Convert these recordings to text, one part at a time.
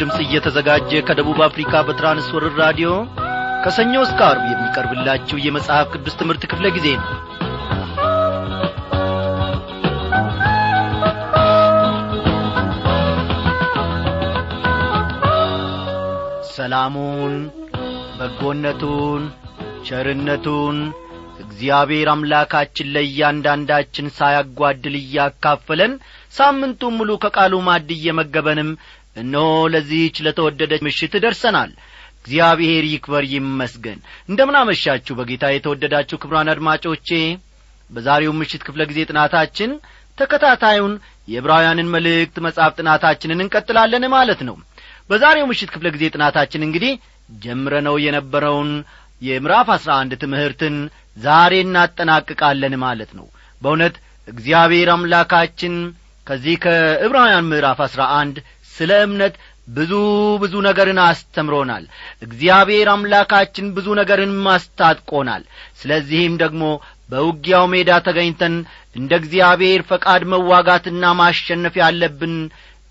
ድምፅ እየተዘጋጀ ከደቡብ አፍሪካ በትራንስወርር ራዲዮ ከሰኞ እስከ አርብ የሚቀርብላችሁ የመጽሐፍ ቅዱስ ትምህርት ክፍለ ጊዜ ነው። ሰላሙን በጎነቱን ቸርነቱን እግዚአብሔር አምላካችን ለእያንዳንዳችን ሳያጓድል እያካፈለን ሳምንቱን ሙሉ ከቃሉ ማድ እየመገበንም እነሆ ለዚህች ለተወደደች ምሽት ደርሰናል። እግዚአብሔር ይክበር ይመስገን። እንደምናመሻችሁ በጌታ የተወደዳችሁ ክብሯን አድማጮቼ በዛሬው ምሽት ክፍለ ጊዜ ጥናታችን ተከታታዩን የዕብራውያንን መልእክት መጻፍ ጥናታችንን እንቀጥላለን ማለት ነው። በዛሬው ምሽት ክፍለ ጊዜ ጥናታችን እንግዲህ ጀምረነው የነበረውን የምዕራፍ አሥራ አንድ ትምህርትን ዛሬ እናጠናቅቃለን ማለት ነው። በእውነት እግዚአብሔር አምላካችን ከዚህ ከዕብራውያን ምዕራፍ አሥራ አንድ ስለ እምነት ብዙ ብዙ ነገርን አስተምሮናል። እግዚአብሔር አምላካችን ብዙ ነገርን ማስታጥቆናል። ስለዚህም ደግሞ በውጊያው ሜዳ ተገኝተን እንደ እግዚአብሔር ፈቃድ መዋጋትና ማሸነፍ ያለብን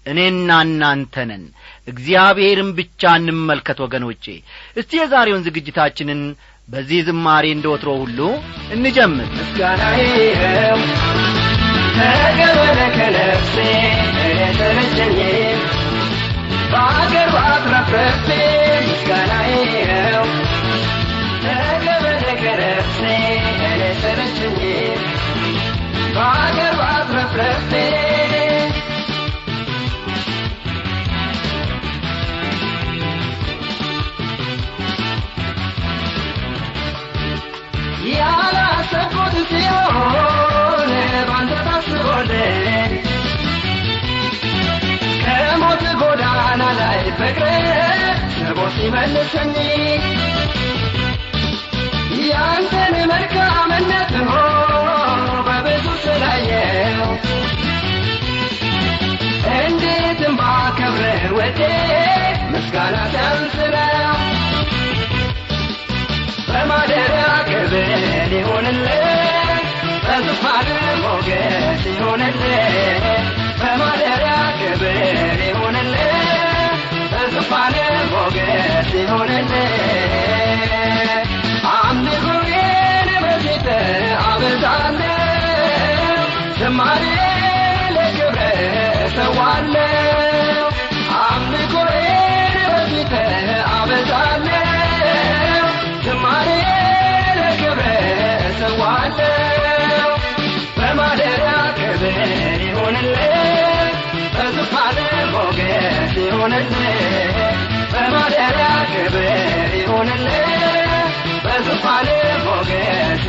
እኔና እናንተ ነን። እግዚአብሔርን ብቻ እንመልከት ወገኖቼ። እስቲ የዛሬውን ዝግጅታችንን በዚህ ዝማሬ እንደ ወትሮ ሁሉ እንጀምር። ምስጋናዬው ተቀበለ ከነፍሴ እኔ ተመቸኝ በአገር ባትረፍረፌ ምስጋናዬው ተቀበለ ከነፍሴ እኔ ተመቸኝ በአገር ባትረፍረፌ ያላሰብኩት ሲሆን ባንተ ታስቦልኝ ከሞት ጎዳና ላይ ፍቅር ስቦ ሲመልሰኝ ያንተን መልካምነት ሆ በብዙ ስላየው። እንዴትም ባከብር ወዴ ምስጋና ነው በማደሪያ ክብር ይሁንልህ በዙፋን ሞገስ ይሁንልህ በማደሪያ ክብር ይሁንልህ በዙፋን ሞገስ ይሁንልህ አምልኮዬን በፊት አበዛለሁ ዝማሬ ለክብር እሰዋለሁ ሞገስ ይሁንልህ በማደሪያ ክብር ይሁንልህ በዙፋን ሞገስ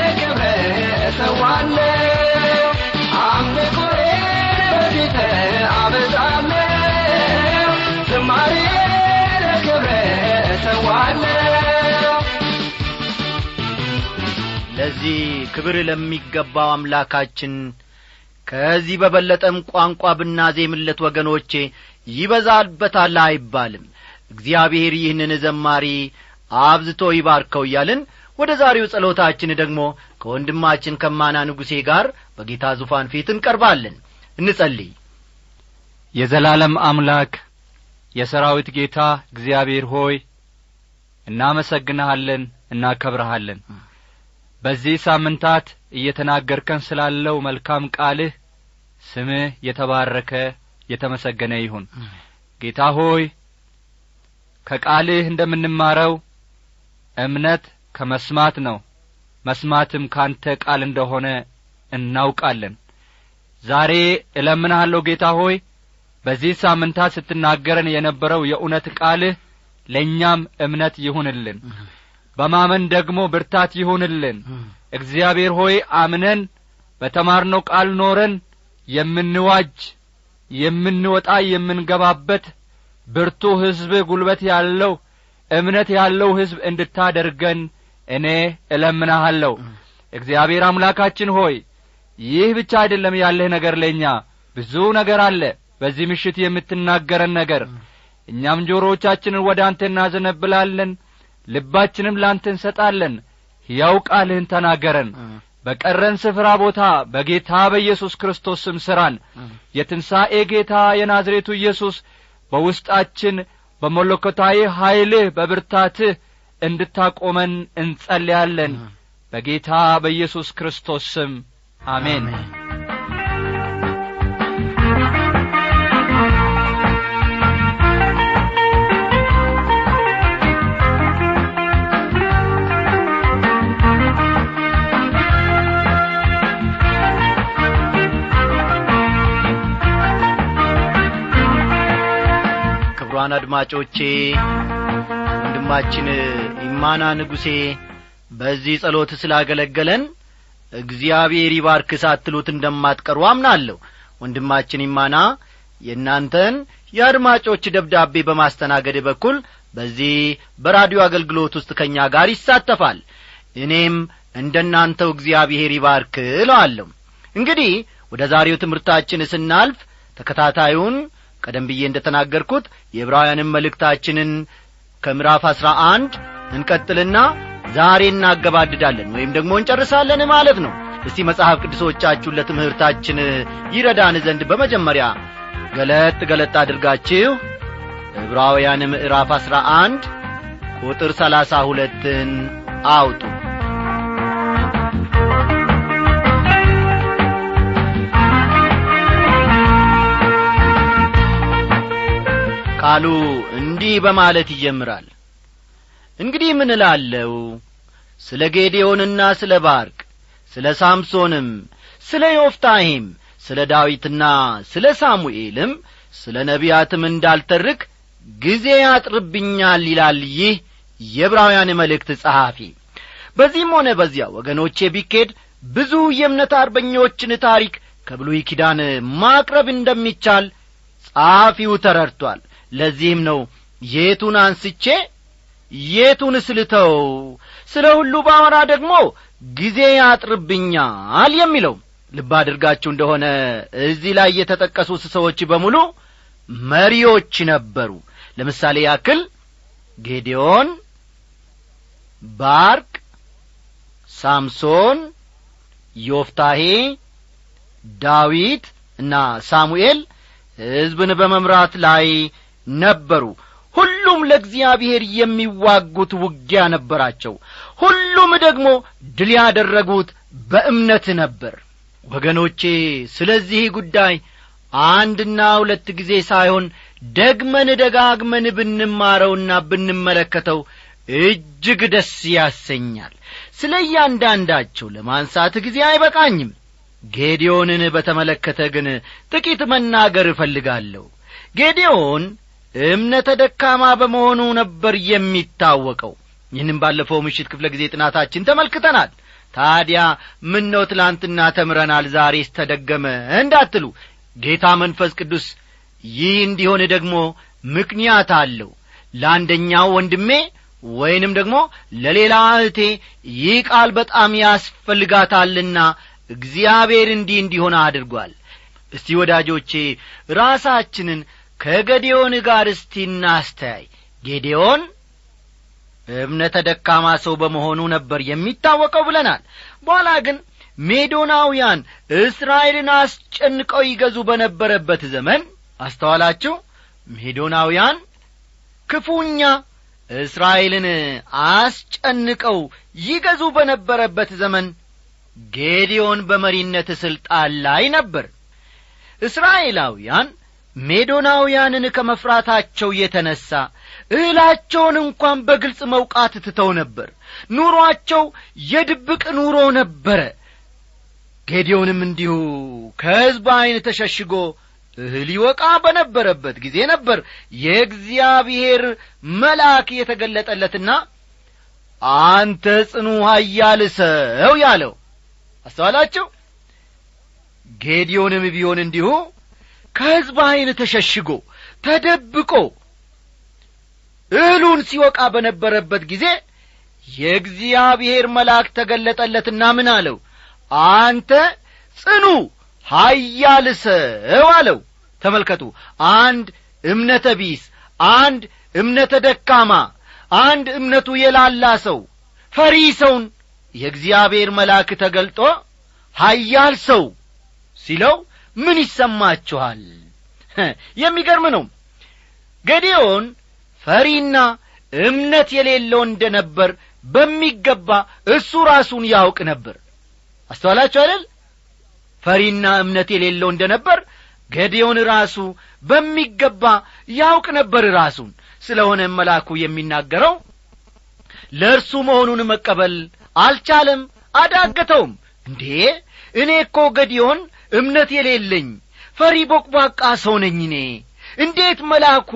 ለክብር እሰዋለሁ አምልኮዬን በፊት አበዛለሁ ዝማሬ ለክብር እሰዋለሁ ለዚህ ክብር ለሚገባው አምላካችን ከዚህ በበለጠም ቋንቋ ብናዜምለት ወገኖቼ ይበዛልበታል አይባልም። እግዚአብሔር ይህንን ዘማሪ አብዝቶ ይባርከው እያልን ወደ ዛሬው ጸሎታችን ደግሞ ከወንድማችን ከማና ንጉሴ ጋር በጌታ ዙፋን ፊት እንቀርባለን። እንጸልይ። የዘላለም አምላክ የሰራዊት ጌታ እግዚአብሔር ሆይ እናመሰግንሃለን እናከብረሃለን በዚህ ሳምንታት እየተናገርከን ስላለው መልካም ቃልህ ስምህ የተባረከ የተመሰገነ ይሁን። ጌታ ሆይ ከቃልህ እንደምንማረው እምነት ከመስማት ነው። መስማትም ካንተ ቃል እንደሆነ እናውቃለን። ዛሬ እለምንሃለሁ ጌታ ሆይ በዚህ ሳምንታት ስትናገረን የነበረው የእውነት ቃልህ ለእኛም እምነት ይሁንልን በማመን ደግሞ ብርታት ይሁንልን። እግዚአብሔር ሆይ አምነን በተማርነው ቃል ኖረን የምንዋጅ የምንወጣ የምንገባበት ብርቱ ሕዝብ ጉልበት ያለው እምነት ያለው ሕዝብ እንድታደርገን እኔ እለምናሃለሁ እግዚአብሔር አምላካችን ሆይ ይህ ብቻ አይደለም ያለህ ነገር ለእኛ ብዙ ነገር አለ። በዚህ ምሽት የምትናገረን ነገር እኛም ጆሮዎቻችንን ወደ አንተ እናዘነብላለን ልባችንም ላንተ እንሰጣለን። ሕያው ቃልህን ተናገረን። በቀረን ስፍራ ቦታ በጌታ በኢየሱስ ክርስቶስ ስም ሥራን የትንሣኤ ጌታ የናዝሬቱ ኢየሱስ በውስጣችን በመለኮታዊ ኀይልህ በብርታትህ እንድታቆመን እንጸልያለን። በጌታ በኢየሱስ ክርስቶስ ስም አሜን ክቡራን አድማጮቼ ወንድማችን ኢማና ንጉሴ በዚህ ጸሎት ስላገለገለን እግዚአብሔር ይባርክ ሳትሉት እንደማትቀሩ አምናለሁ። ወንድማችን ኢማና የእናንተን የአድማጮች ደብዳቤ በማስተናገድ በኩል በዚህ በራዲዮ አገልግሎት ውስጥ ከእኛ ጋር ይሳተፋል። እኔም እንደ እናንተው እግዚአብሔር ይባርክ እለዋለሁ። እንግዲህ ወደ ዛሬው ትምህርታችን ስናልፍ ተከታታዩን ቀደም ብዬ እንደ ተናገርኩት የዕብራውያንን መልእክታችንን ከምዕራፍ አሥራ አንድ እንቀጥልና ዛሬ እናገባድዳለን ወይም ደግሞ እንጨርሳለን ማለት ነው። እስቲ መጽሐፍ ቅዱሶቻችሁን ለትምህርታችን ይረዳን ዘንድ በመጀመሪያ ገለጥ ገለጥ አድርጋችሁ ዕብራውያን ምዕራፍ አሥራ አንድ ቁጥር ሰላሳ ሁለትን አውጡ ቃሉ እንዲህ በማለት ይጀምራል። እንግዲህ ምን እላለው ስለ ጌዴዎንና ስለ ባርቅ ስለ ሳምሶንም ስለ ዮፍታሄም ስለ ዳዊትና ስለ ሳሙኤልም ስለ ነቢያትም እንዳልተርክ ጊዜ ያጥርብኛል ይላል ይህ የዕብራውያን መልእክት ጸሐፊ። በዚህም ሆነ በዚያ ወገኖቼ ቢኬድ ብዙ የእምነት አርበኞችን ታሪክ ከብሉይ ኪዳን ማቅረብ እንደሚቻል ጸሐፊው ተረድቷል ለዚህም ነው የቱን አንስቼ የቱን ስልተው ስለ ሁሉ ባወራ ደግሞ ጊዜ ያጥርብኛል የሚለው ልብ አድርጋችሁ እንደሆነ እዚህ ላይ የተጠቀሱት ሰዎች በሙሉ መሪዎች ነበሩ። ለምሳሌ ያክል ጌዴዎን ባርቅ ሳምሶን ዮፍታሄ ዳዊት እና ሳሙኤል ሕዝብን በመምራት ላይ ነበሩ። ሁሉም ለእግዚአብሔር የሚዋጉት ውጊያ ነበራቸው። ሁሉም ደግሞ ድል ያደረጉት በእምነት ነበር። ወገኖቼ ስለዚህ ጉዳይ አንድና ሁለት ጊዜ ሳይሆን ደግመን ደጋግመን ብንማረውና ብንመለከተው እጅግ ደስ ያሰኛል። ስለ እያንዳንዳቸው ለማንሳት ጊዜ አይበቃኝም። ጌዲዮንን በተመለከተ ግን ጥቂት መናገር እፈልጋለሁ። ጌዲዮን እምነተ ደካማ በመሆኑ ነበር የሚታወቀው። ይህንም ባለፈው ምሽት ክፍለ ጊዜ ጥናታችን ተመልክተናል። ታዲያ ምን ነው ትላንትና ተምረናል ዛሬስ ተደገመ እንዳትሉ። ጌታ መንፈስ ቅዱስ ይህ እንዲሆን ደግሞ ምክንያት አለው። ለአንደኛው ወንድሜ ወይንም ደግሞ ለሌላ እህቴ ይህ ቃል በጣም ያስፈልጋታልና እግዚአብሔር እንዲህ እንዲሆን አድርጓል። እስቲ ወዳጆቼ ራሳችንን ከጌዴዎን ጋር እስቲ እናስተያይ። ጌዴዎን እምነተ ደካማ ሰው በመሆኑ ነበር የሚታወቀው ብለናል። በኋላ ግን ሜዶናውያን እስራኤልን አስጨንቀው ይገዙ በነበረበት ዘመን አስተዋላችሁ? ሜዶናውያን ክፉኛ እስራኤልን አስጨንቀው ይገዙ በነበረበት ዘመን ጌዲዮን በመሪነት ሥልጣን ላይ ነበር። እስራኤላውያን ሜዶናውያንን ከመፍራታቸው የተነሣ እህላቸውን እንኳን በግልጽ መውቃት ትተው ነበር። ኑሮአቸው የድብቅ ኑሮ ነበረ። ጌዲዮንም እንዲሁ ከሕዝብ ዐይን ተሸሽጎ እህል ይወቃ በነበረበት ጊዜ ነበር የእግዚአብሔር መልአክ የተገለጠለትና አንተ ጽኑ ኃያል ሰው ያለው። አስተዋላችሁ? ጌዲዮንም ቢሆን እንዲሁ ከሕዝብ ዐይን ተሸሽጎ ተደብቆ እህሉን ሲወቃ በነበረበት ጊዜ የእግዚአብሔር መልአክ ተገለጠለትና ምን አለው? አንተ ጽኑ ሀያል ሰው አለው። ተመልከቱ። አንድ እምነተ ቢስ አንድ እምነተ ደካማ አንድ እምነቱ የላላ ሰው ፈሪ ሰውን የእግዚአብሔር መልአክ ተገልጦ ሀያል ሰው ሲለው ምን ይሰማችኋል? የሚገርም ነው። ገዲዮን ፈሪና እምነት የሌለው እንደ ነበር በሚገባ እሱ ራሱን ያውቅ ነበር። አስተዋላችሁ አይደል? ፈሪና እምነት የሌለው እንደ ነበር ገዲዮን ራሱ በሚገባ ያውቅ ነበር ራሱን። ስለሆነ መልአኩ የሚናገረው ለእርሱ መሆኑን መቀበል አልቻለም አዳገተውም። እንዴ! እኔ እኮ ገዲዮን እምነት የሌለኝ ፈሪ ቦቅቧቃ ሰው ነኝ እኔ እንዴት መልአኩ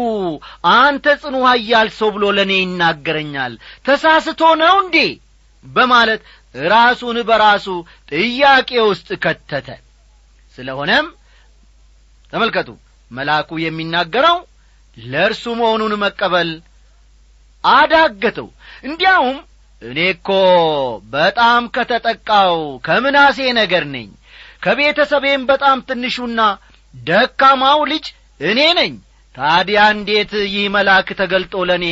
አንተ ጽኑ ኃያል ሰው ብሎ ለእኔ ይናገረኛል? ተሳስቶ ነው እንዴ? በማለት ራሱን በራሱ ጥያቄ ውስጥ ከተተ። ስለሆነም ተመልከቱ መልአኩ የሚናገረው ለእርሱ መሆኑን መቀበል አዳገተው። እንዲያውም እኔ እኮ በጣም ከተጠቃው ከምናሴ ነገር ነኝ ከቤተሰቤም በጣም ትንሹና ደካማው ልጅ እኔ ነኝ። ታዲያ እንዴት ይህ መልአክ ተገልጦ ለእኔ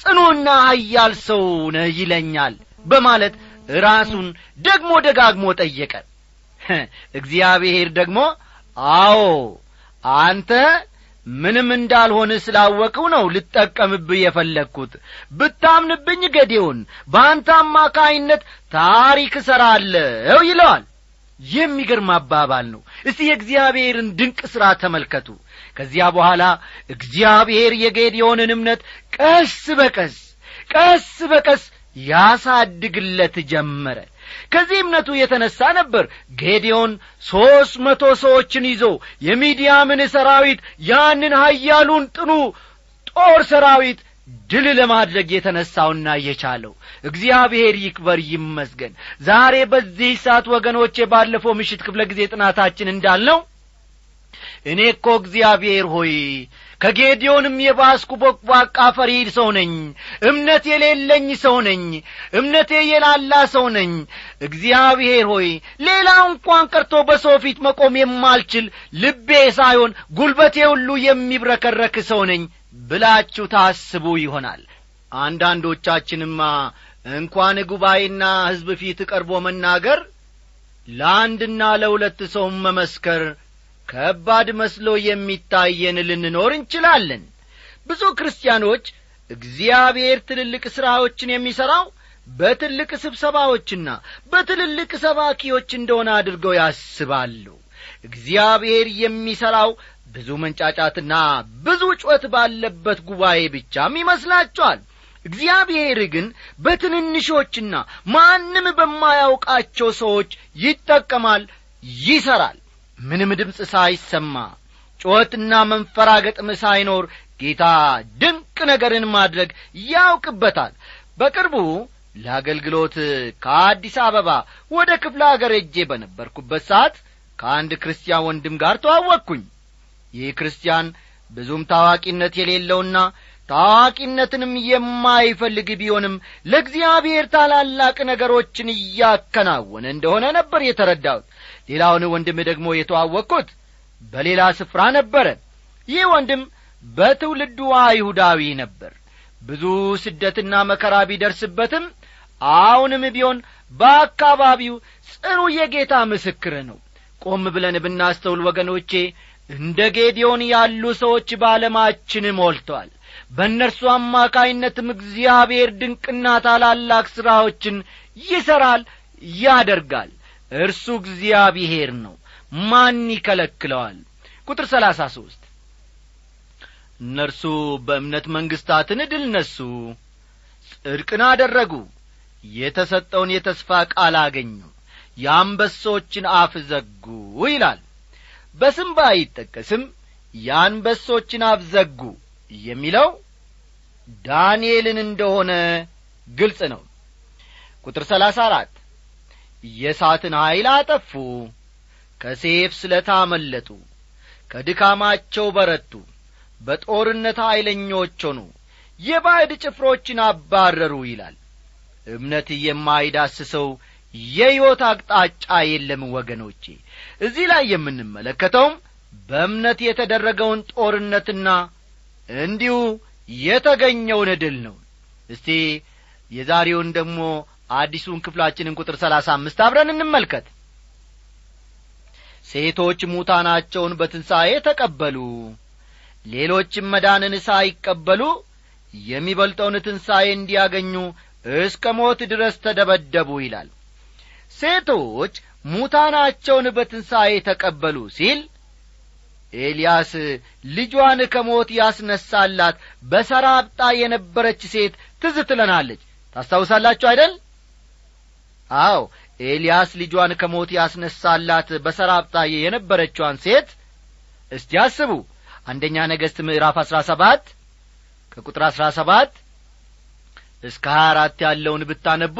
ጽኑና ሀያል ሰው ነህ ይለኛል? በማለት ራሱን ደግሞ ደጋግሞ ጠየቀ። እግዚአብሔር ደግሞ አዎ አንተ ምንም እንዳልሆን ስላወቅው ነው ልጠቀምብህ የፈለግሁት ብታምንብኝ ገዴውን በአንተ አማካይነት ታሪክ እሠራለሁ ይለዋል የሚገርም አባባል ነው። እስቲ የእግዚአብሔርን ድንቅ ሥራ ተመልከቱ። ከዚያ በኋላ እግዚአብሔር የጌዲዮንን እምነት ቀስ በቀስ ቀስ በቀስ ያሳድግለት ጀመረ። ከዚህ እምነቱ የተነሣ ነበር ጌዲዮን ሦስት መቶ ሰዎችን ይዞ የሚዲያምን ሰራዊት ያንን ኀያሉን ጥኑ ጦር ሰራዊት ድል ለማድረግ የተነሣውና የቻለው እግዚአብሔር ይክበር ይመስገን። ዛሬ በዚህ ሰዓት ወገኖቼ ባለፈው ምሽት ክፍለ ጊዜ ጥናታችን እንዳልነው እኔ እኮ እግዚአብሔር ሆይ ከጌዲዮንም የባስኩ ቦቅቧቃ ፈሪድ ሰው ነኝ። እምነት የሌለኝ ሰው ነኝ። እምነቴ የላላ ሰው ነኝ። እግዚአብሔር ሆይ ሌላው እንኳን ቀርቶ በሰው ፊት መቆም የማልችል ልቤ ሳይሆን ጉልበቴ ሁሉ የሚብረከረክ ሰው ነኝ ብላችሁ ታስቡ ይሆናል። አንዳንዶቻችንማ እንኳን ጉባኤና ሕዝብ ፊት ቀርቦ መናገር ለአንድና ለሁለት ሰውም መመስከር ከባድ መስሎ የሚታየን ልንኖር እንችላለን። ብዙ ክርስቲያኖች እግዚአብሔር ትልልቅ ሥራዎችን የሚሠራው በትልቅ ስብሰባዎችና በትልልቅ ሰባኪዎች እንደሆነ አድርገው ያስባሉ። እግዚአብሔር የሚሠራው ብዙ መንጫጫትና ብዙ ጩኸት ባለበት ጉባኤ ብቻም ይመስላቸዋል። እግዚአብሔር ግን በትንንሾችና ማንም በማያውቃቸው ሰዎች ይጠቀማል ይሠራል ምንም ድምፅ ሳይሰማ ጩኸትና መንፈራገጥም ሳይኖር ጌታ ድንቅ ነገርን ማድረግ ያውቅበታል። በቅርቡ ለአገልግሎት ከአዲስ አበባ ወደ ክፍለ አገር እጄ በነበርኩበት ሰዓት ከአንድ ክርስቲያን ወንድም ጋር ተዋወቅኩኝ ይህ ክርስቲያን ብዙም ታዋቂነት የሌለውና ታዋቂነትንም የማይፈልግ ቢሆንም ለእግዚአብሔር ታላላቅ ነገሮችን እያከናወነ እንደሆነ ነበር የተረዳሁት። ሌላውን ወንድም ደግሞ የተዋወቅኩት በሌላ ስፍራ ነበረ። ይህ ወንድም በትውልዱ አይሁዳዊ ነበር። ብዙ ስደትና መከራ ቢደርስበትም አሁንም ቢሆን በአካባቢው ጽኑ የጌታ ምስክር ነው። ቆም ብለን ብናስተውል ወገኖቼ እንደ ጌዲዮን ያሉ ሰዎች በዓለማችን ሞልተዋል በእነርሱ አማካይነትም እግዚአብሔር ድንቅና ታላላቅ ሥራዎችን ይሠራል ያደርጋል። እርሱ እግዚአብሔር ነው። ማን ይከለክለዋል? ቁጥር ሰላሳ ሦስት እነርሱ በእምነት መንግሥታትን ድል ነሱ ጽድቅን አደረጉ የተሰጠውን የተስፋ ቃል አገኙ የአንበሶችን አፍ ዘጉ ይላል በስም ባይጠቀስም የአንበሶችን አፍ ዘጉ የሚለው ዳንኤልን እንደሆነ ግልጽ ነው። ቁጥር ሰላሳ አራት የእሳትን ኀይል አጠፉ ከሴፍ ስለታመለጡ ከድካማቸው በረቱ በጦርነት ኀይለኞች ሆኑ የባዕድ ጭፍሮችን አባረሩ ይላል። እምነት የማይዳስሰው የሕይወት አቅጣጫ የለም ወገኖቼ። እዚህ ላይ የምንመለከተውም በእምነት የተደረገውን ጦርነትና እንዲሁ የተገኘውን ድል ነው። እስቲ የዛሬውን ደግሞ አዲሱን ክፍላችንን ቁጥር ሰላሳ አምስት አብረን እንመልከት። ሴቶች ሙታናቸውን በትንሣኤ ተቀበሉ ሌሎችም መዳንን ሳይቀበሉ የሚበልጠውን ትንሣኤ እንዲያገኙ እስከ ሞት ድረስ ተደበደቡ ይላል ሴቶች ሙታናቸውን በትንሣኤ ተቀበሉ ሲል ኤልያስ ልጇን ከሞት ያስነሳላት በሰራብጣ የነበረች ሴት ትዝ ትለናለች። ታስታውሳላችሁ አይደል? አዎ ኤልያስ ልጇን ከሞት ያስነሳላት በሰራብጣ የነበረችዋን ሴት እስቲ አስቡ። አንደኛ ነገሥት ምዕራፍ አሥራ ሰባት ከቁጥር አሥራ ሰባት እስከ ሀያ አራት ያለውን ብታነቡ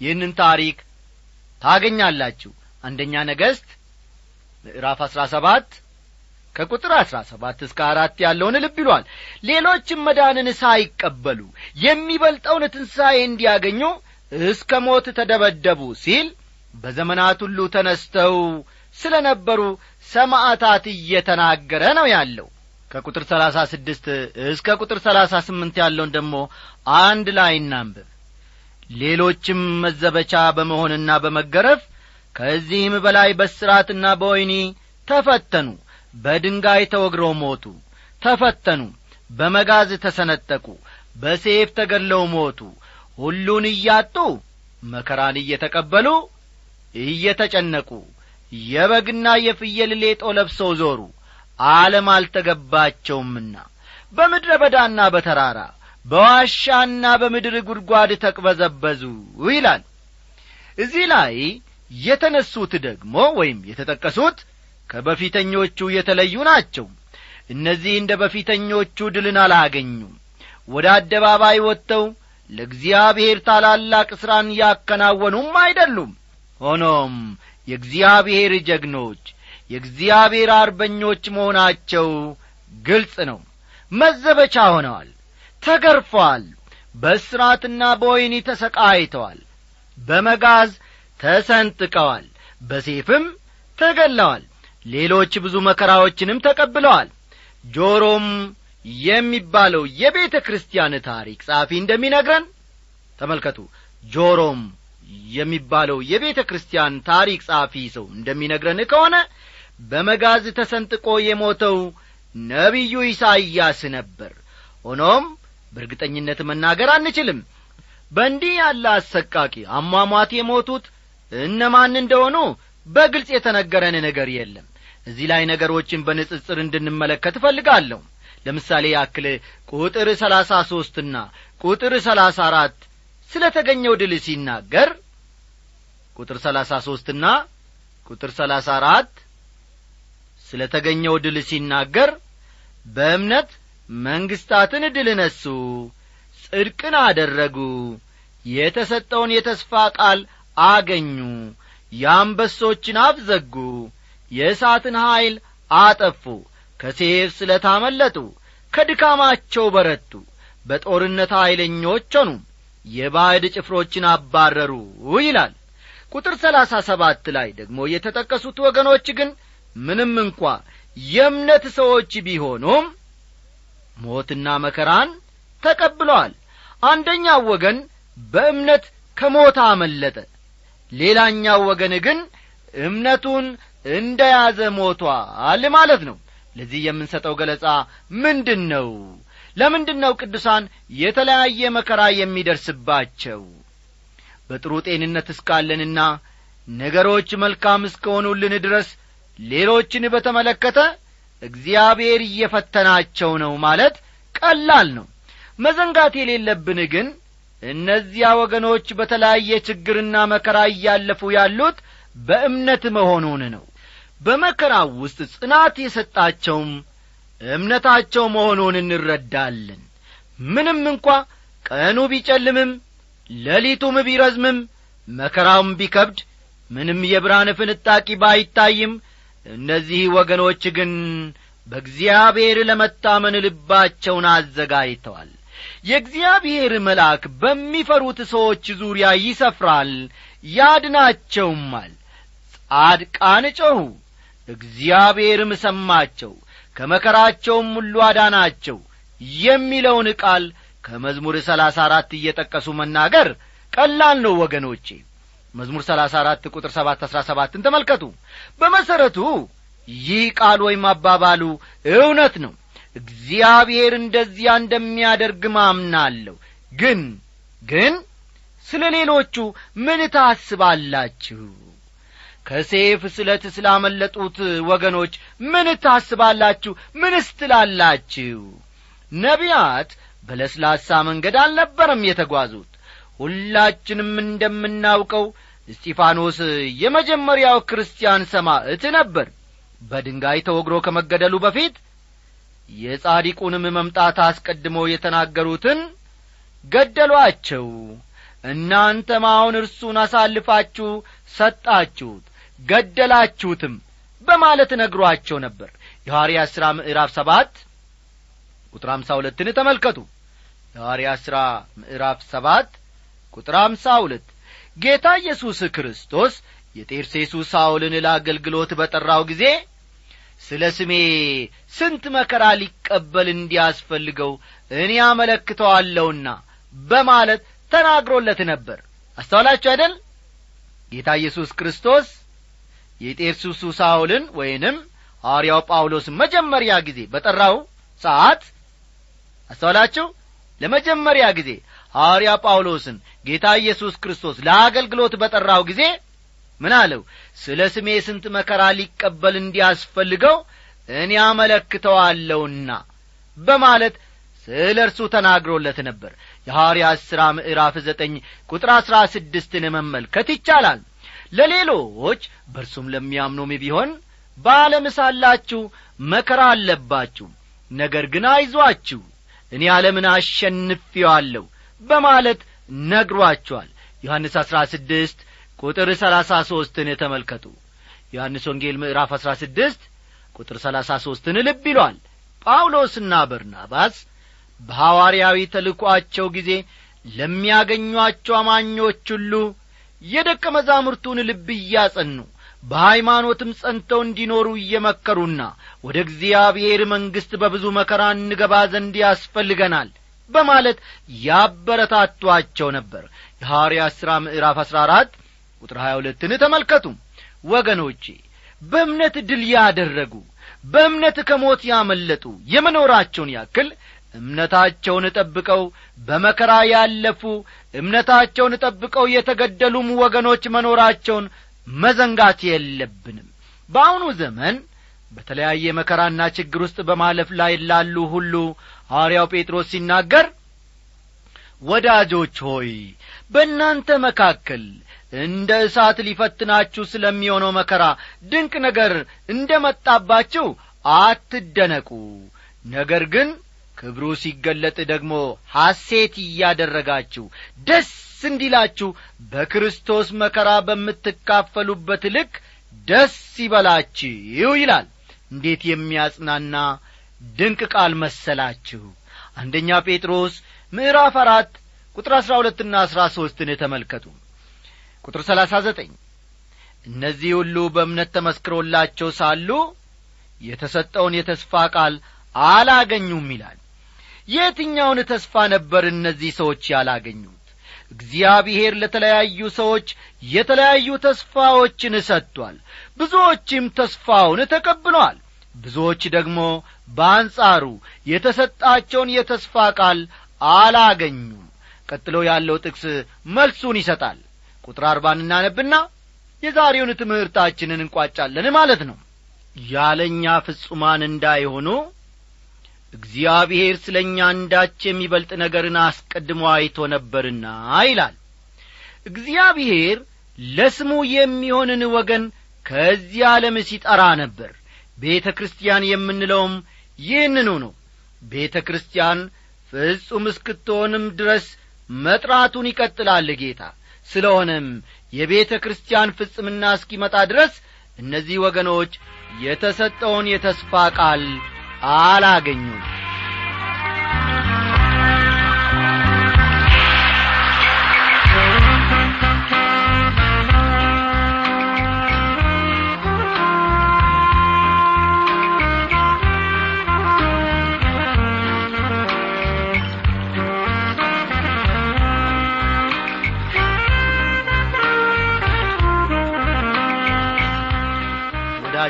ይህንን ታሪክ ታገኛላችሁ። አንደኛ ነገሥት ምዕራፍ አሥራ ሰባት ከቁጥር አሥራ ሰባት እስከ አራት ያለውን ልብ ይሏል። ሌሎችም መዳንን ሳይቀበሉ የሚበልጠውን ትንሣኤ እንዲያገኙ እስከ ሞት ተደበደቡ ሲል በዘመናት ሁሉ ተነስተው ስለ ነበሩ ሰማዕታት እየተናገረ ነው ያለው። ከቁጥር ሰላሳ ስድስት እስከ ቁጥር ሰላሳ ስምንት ያለውን ደግሞ አንድ ላይ እናንብብ ሌሎችም መዘበቻ በመሆንና በመገረፍ ከዚህም በላይ በስራትና በወይኒ ተፈተኑ በድንጋይ ተወግረው ሞቱ ተፈተኑ በመጋዝ ተሰነጠቁ በሴፍ ተገድለው ሞቱ ሁሉን እያጡ መከራን እየተቀበሉ እየተጨነቁ የበግና የፍየል ሌጦ ለብሰው ዞሩ። ዓለም አልተገባቸውምና በምድረ በዳና በተራራ በዋሻና በምድር ጉድጓድ ተቅበዘበዙ ይላል። እዚህ ላይ የተነሱት ደግሞ ወይም የተጠቀሱት ከበፊተኞቹ የተለዩ ናቸው። እነዚህ እንደ በፊተኞቹ ድልን አላገኙም። ወደ አደባባይ ወጥተው ለእግዚአብሔር ታላላቅ ሥራን ያከናወኑም አይደሉም። ሆኖም የእግዚአብሔር ጀግኖች የእግዚአብሔር አርበኞች መሆናቸው ግልጽ ነው። መዘበቻ ሆነዋል ተገርፈዋል በእስራትና በወይኒ ተሰቃይተዋል። በመጋዝ ተሰንጥቀዋል። በሴፍም ተገለዋል። ሌሎች ብዙ መከራዎችንም ተቀብለዋል። ጆሮም የሚባለው የቤተ ክርስቲያን ታሪክ ጸሐፊ እንደሚነግረን ተመልከቱ። ጆሮም የሚባለው የቤተ ክርስቲያን ታሪክ ጸሐፊ ሰው እንደሚነግረን ከሆነ በመጋዝ ተሰንጥቆ የሞተው ነቢዩ ኢሳይያስ ነበር። ሆኖም በእርግጠኝነት መናገር አንችልም። በእንዲህ ያለ አሰቃቂ አሟሟት የሞቱት እነማን እንደሆኑ በግልጽ የተነገረን ነገር የለም። እዚህ ላይ ነገሮችን በንጽጽር እንድንመለከት እፈልጋለሁ። ለምሳሌ ያክል ቁጥር ሰላሳ ሦስትና ቁጥር ሰላሳ አራት ስለ ተገኘው ድል ሲናገር ቁጥር ሰላሳ ሦስትና ቁጥር ሰላሳ አራት ስለ ተገኘው ድል ሲናገር በእምነት መንግሥታትን ድል ነሱ ጽድቅን አደረጉ የተሰጠውን የተስፋ ቃል አገኙ የአንበሶችን አፍ ዘጉ የእሳትን ኀይል አጠፉ ከሴፍ ስለታመለጡ ከድካማቸው በረቱ በጦርነት ኀይለኞች ሆኑ የባዕድ ጭፍሮችን አባረሩ ይላል። ቁጥር ሰላሳ ሰባት ላይ ደግሞ የተጠቀሱት ወገኖች ግን ምንም እንኳ የእምነት ሰዎች ቢሆኑም ሞትና መከራን ተቀብለዋል አንደኛው ወገን በእምነት ከሞት አመለጠ። ሌላኛው ወገን ግን እምነቱን እንደ ያዘ ሞቷል ማለት ነው። ለዚህ የምንሰጠው ገለጻ ምንድን ነው ለምንድን ነው ቅዱሳን የተለያየ መከራ የሚደርስባቸው? በጥሩ ጤንነት እስካለንና ነገሮች መልካም እስከሆኑልን ድረስ ሌሎችን በተመለከተ እግዚአብሔር እየፈተናቸው ነው ማለት ቀላል ነው። መዘንጋት የሌለብን ግን እነዚያ ወገኖች በተለያየ ችግርና መከራ እያለፉ ያሉት በእምነት መሆኑን ነው። በመከራው ውስጥ ጽናት የሰጣቸውም እምነታቸው መሆኑን እንረዳለን። ምንም እንኳ ቀኑ ቢጨልምም ሌሊቱም ቢረዝምም መከራውም ቢከብድ ምንም የብርሃን ፍንጣቂ ባይታይም እነዚህ ወገኖች ግን በእግዚአብሔር ለመታመን ልባቸውን አዘጋጅተዋል። የእግዚአብሔር መልአክ በሚፈሩት ሰዎች ዙሪያ ይሰፍራል ያድናቸውማል። ጻድቃን ጮኹ እግዚአብሔርም ሰማቸው ከመከራቸውም ሁሉ አዳናቸው የሚለውን ቃል ከመዝሙር ሰላሳ አራት እየጠቀሱ መናገር ቀላል ነው ወገኖቼ መዝሙር ሰላሳ አራት ቁጥር ሰባት አሥራ ሰባትን ተመልከቱ። በመሠረቱ ይህ ቃል ወይም አባባሉ እውነት ነው። እግዚአብሔር እንደዚያ እንደሚያደርግ ማምናለሁ። ግን ግን ስለ ሌሎቹ ምን ታስባላችሁ? ከሴፍ ስለት ስላመለጡት ወገኖች ምን ታስባላችሁ? ምንስ ትላላችሁ? ነቢያት በለስላሳ መንገድ አልነበረም የተጓዙት ሁላችንም እንደምናውቀው እስጢፋኖስ የመጀመሪያው ክርስቲያን ሰማዕት ነበር። በድንጋይ ተወግሮ ከመገደሉ በፊት የጻዲቁንም መምጣት አስቀድሞ የተናገሩትን ገደሏቸው። እናንተም አሁን እርሱን አሳልፋችሁ ሰጣችሁት ገደላችሁትም በማለት ነግሯቸው ነበር። የሐዋርያት ሥራ ምዕራፍ ሰባት ቁጥር አምሳ ሁለትን ተመልከቱ። የሐዋርያት ሥራ ምዕራፍ ሰባት ቁጥር አምሳ ሁለት ጌታ ኢየሱስ ክርስቶስ የጤርሴሱ ሳውልን ለአገልግሎት በጠራው ጊዜ ስለ ስሜ ስንት መከራ ሊቀበል እንዲያስፈልገው እኔ አመለክተዋለሁና በማለት ተናግሮለት ነበር። አስተዋላችሁ አይደል? ጌታ ኢየሱስ ክርስቶስ የጤርሱሱ ሳውልን ወይንም ሐዋርያው ጳውሎስ መጀመሪያ ጊዜ በጠራው ሰዓት አስተዋላችሁ? ለመጀመሪያ ጊዜ ሐዋርያ ጳውሎስን ጌታ ኢየሱስ ክርስቶስ ለአገልግሎት በጠራው ጊዜ ምን አለው? ስለ ስሜ ስንት መከራ ሊቀበል እንዲያስፈልገው እኔ አመለክተዋለሁና በማለት ስለ እርሱ ተናግሮለት ነበር። የሐዋርያት ሥራ ምዕራፍ ዘጠኝ ቁጥር አሥራ ስድስትን መመልከት ይቻላል። ለሌሎች በእርሱም ለሚያምኑም ቢሆን በዓለም ሳላችሁ መከራ አለባችሁ። ነገር ግን አይዟችሁ እኔ ዓለምን አሸንፌዋለሁ በማለት ነግሯቸዋል። ዮሐንስ አሥራ ስድስት ቁጥር ሰላሳ ሦስትን ተመልከቱ። ዮሐንስ ወንጌል ምዕራፍ አሥራ ስድስት ቁጥር ሰላሳ ሦስትን ልብ ይሏል። ጳውሎስና በርናባስ በሐዋርያዊ ተልኳቸው ጊዜ ለሚያገኟቸው አማኞች ሁሉ የደቀ መዛሙርቱን ልብ እያጸኑ በሃይማኖትም ጸንተው እንዲኖሩ እየመከሩና ወደ እግዚአብሔር መንግሥት በብዙ መከራ እንገባ ዘንድ ያስፈልገናል በማለት ያበረታቷቸው ነበር። የሐዋርያት ሥራ ምዕራፍ አሥራ አራት ቁጥር ሀያ ሁለትን ተመልከቱ። ወገኖቼ በእምነት ድል ያደረጉ በእምነት ከሞት ያመለጡ የመኖራቸውን ያክል እምነታቸውን ጠብቀው በመከራ ያለፉ እምነታቸውን ጠብቀው የተገደሉም ወገኖች መኖራቸውን መዘንጋት የለብንም። በአሁኑ ዘመን በተለያየ መከራና ችግር ውስጥ በማለፍ ላይ ላሉ ሁሉ ሐዋርያው ጴጥሮስ ሲናገር ወዳጆች ሆይ በእናንተ መካከል እንደ እሳት ሊፈትናችሁ ስለሚሆነው መከራ ድንቅ ነገር እንደ መጣባችሁ አትደነቁ። ነገር ግን ክብሩ ሲገለጥ ደግሞ ሐሴት እያደረጋችሁ ደስ እንዲላችሁ በክርስቶስ መከራ በምትካፈሉበት ልክ ደስ ይበላችሁ ይላል። እንዴት የሚያጽናና ድንቅ ቃል መሰላችሁ። አንደኛ ጴጥሮስ ምዕራፍ አራት ቁጥር አሥራ ሁለትና አሥራ ሦስትን ተመልከቱ። ቁጥር ሰላሳ ዘጠኝ እነዚህ ሁሉ በእምነት ተመስክሮላቸው ሳሉ የተሰጠውን የተስፋ ቃል አላገኙም ይላል። የትኛውን ተስፋ ነበር እነዚህ ሰዎች ያላገኙት? እግዚአብሔር ለተለያዩ ሰዎች የተለያዩ ተስፋዎችን ሰጥቷል። ብዙዎችም ተስፋውን ተቀብለዋል። ብዙዎች ደግሞ በአንጻሩ የተሰጣቸውን የተስፋ ቃል አላገኙም። ቀጥሎ ያለው ጥቅስ መልሱን ይሰጣል። ቁጥር አርባን እናነብና የዛሬውን ትምህርታችንን እንቋጫለን ማለት ነው። ያለኛ ፍጹማን እንዳይሆኑ እግዚአብሔር ስለ እኛ አንዳች የሚበልጥ ነገርን አስቀድሞ አይቶ ነበርና ይላል። እግዚአብሔር ለስሙ የሚሆንን ወገን ከዚህ ዓለም ሲጠራ ነበር። ቤተ ክርስቲያን የምንለውም ይህንኑ ነው። ቤተ ክርስቲያን ፍጹም እስክትሆንም ድረስ መጥራቱን ይቀጥላል ጌታ። ስለሆነም የቤተ ክርስቲያን ፍጽምና እስኪመጣ ድረስ እነዚህ ወገኖች የተሰጠውን የተስፋ ቃል አላገኙም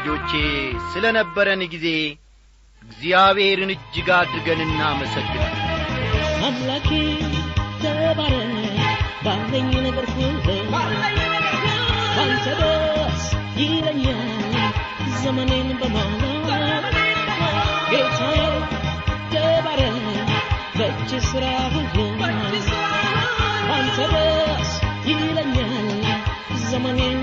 ወዳጆቼ ስለ ነበረን ጊዜ እግዚአብሔርን እጅግ አድርገን እናመሰግናል አምላኬ ተባረክ። ባለኝ ነገር ሁሉ ይለኛል። ዘመኔን በማለት ጌታዬ ተባረክ። በእጅ ሥራ ሁሉ ይለኛል። ዘመኔን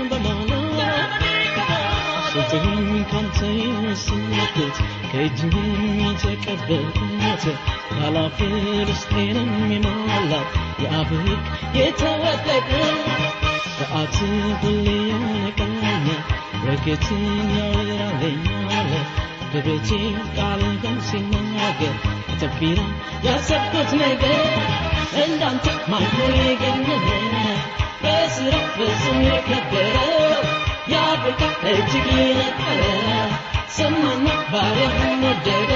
ካንተ የወሰድኩት ከእጅህም የተቀበልኩት ኃላፊ ርስቴንም የሞላው የአብህ የተወደደ በአት ሁሌ ያነቃኛል በረከትን ያወራለኛል በቤቴ ቃልህን ሲናገር ተፊራ ያሰብኩት ነገር እንዳንተ ማኖ የገነነ በስራ ፍጹም የከበረ የአፍሪካ እጅግ የነጠረ ሰማና ባሪያህን ወደደ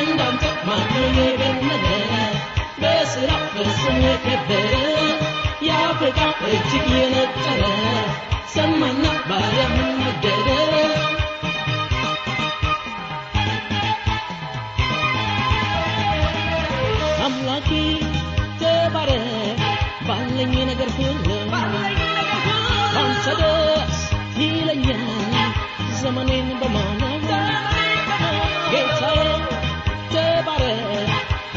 እንዳንተ ማኖ የገነነ በስራ ፍጹም የከበረ የአፍሪካ እጅግ የነጠረ ሰማና ባሪያህን ወደደ አምላኬ ተባረክ ባለኝ ነገር ሁሉ ባንተ ደስ ይለኛል ዘመኔን በማለት ጌታዬ ተባረክ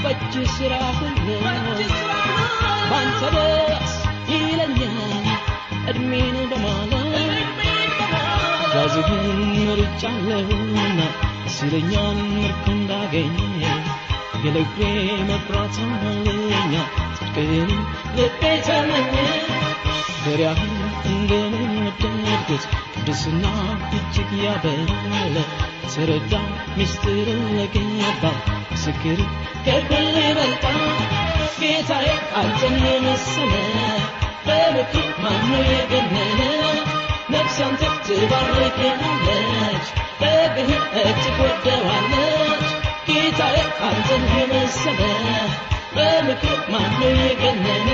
በእጅ ሥራ ሁሉ ባንተ ደስ ይለኛል እድሜን በማለት ዛዝህን መርጫለሁና ሲለኛል ምርኮ እንዳገኘ የልቤ መብራት ሆነልኛ ጽድቅህን ልቤ ተመኘ በሪያህን እንደምን ወደድኩት ቅድስና እጅግ ያበራል ተረዳ ሚስጥር ለገባ ምስክር ከሁሉ ይበልጣል ጌታዬ አንተን የመሰለ በምክር ማኖ የገነነ ነፍስ አንተ ትባርክሃለች በግህ እጅግ ወደዋለች ጌታዬ አንተን የመሰለ በምክር ማኖ የገነነ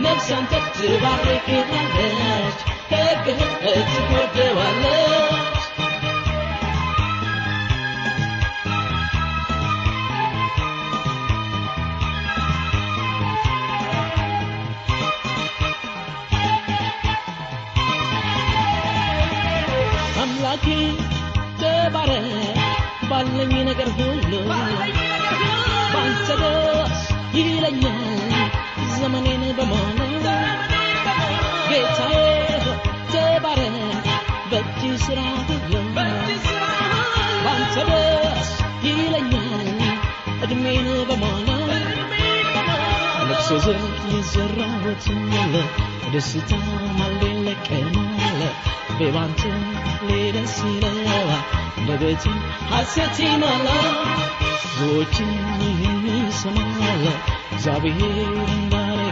ነፍስ አንተ ትባርክሃለች ሕግህ እጅግ ወደዋለች አምላኬ ተባረክ ባለኝ ነገር ሁሉ ባንተ ደስ ይለኛል ዘመኔን በማለት ጌታዬ ተባረክ። በእጅ ሁሉ ባንተ ደስ ይለኛል። እድሜን በማለት ልቅሶ ዘር የዘራሁት ያለ ደስታ ማሌ ለቀማለ ቤባንተ ሌደስ ይለዋል። ለቤቴ ሐሴት ይሞላል ብዙዎችን ይህን ይሰማል። እግዚአብሔር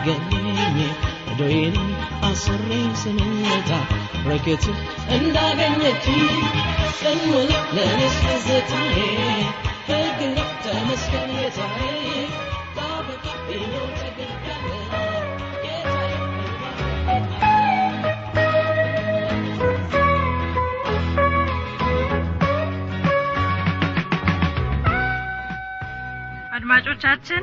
እንዳረገልኝ ዶይን አስሬ ስመጣ በረከት እንዳገኘች ሙሉ ለእኔስ ትዝታዬ ሕግ ተመስገን ጌታዬ አድማጮቻችን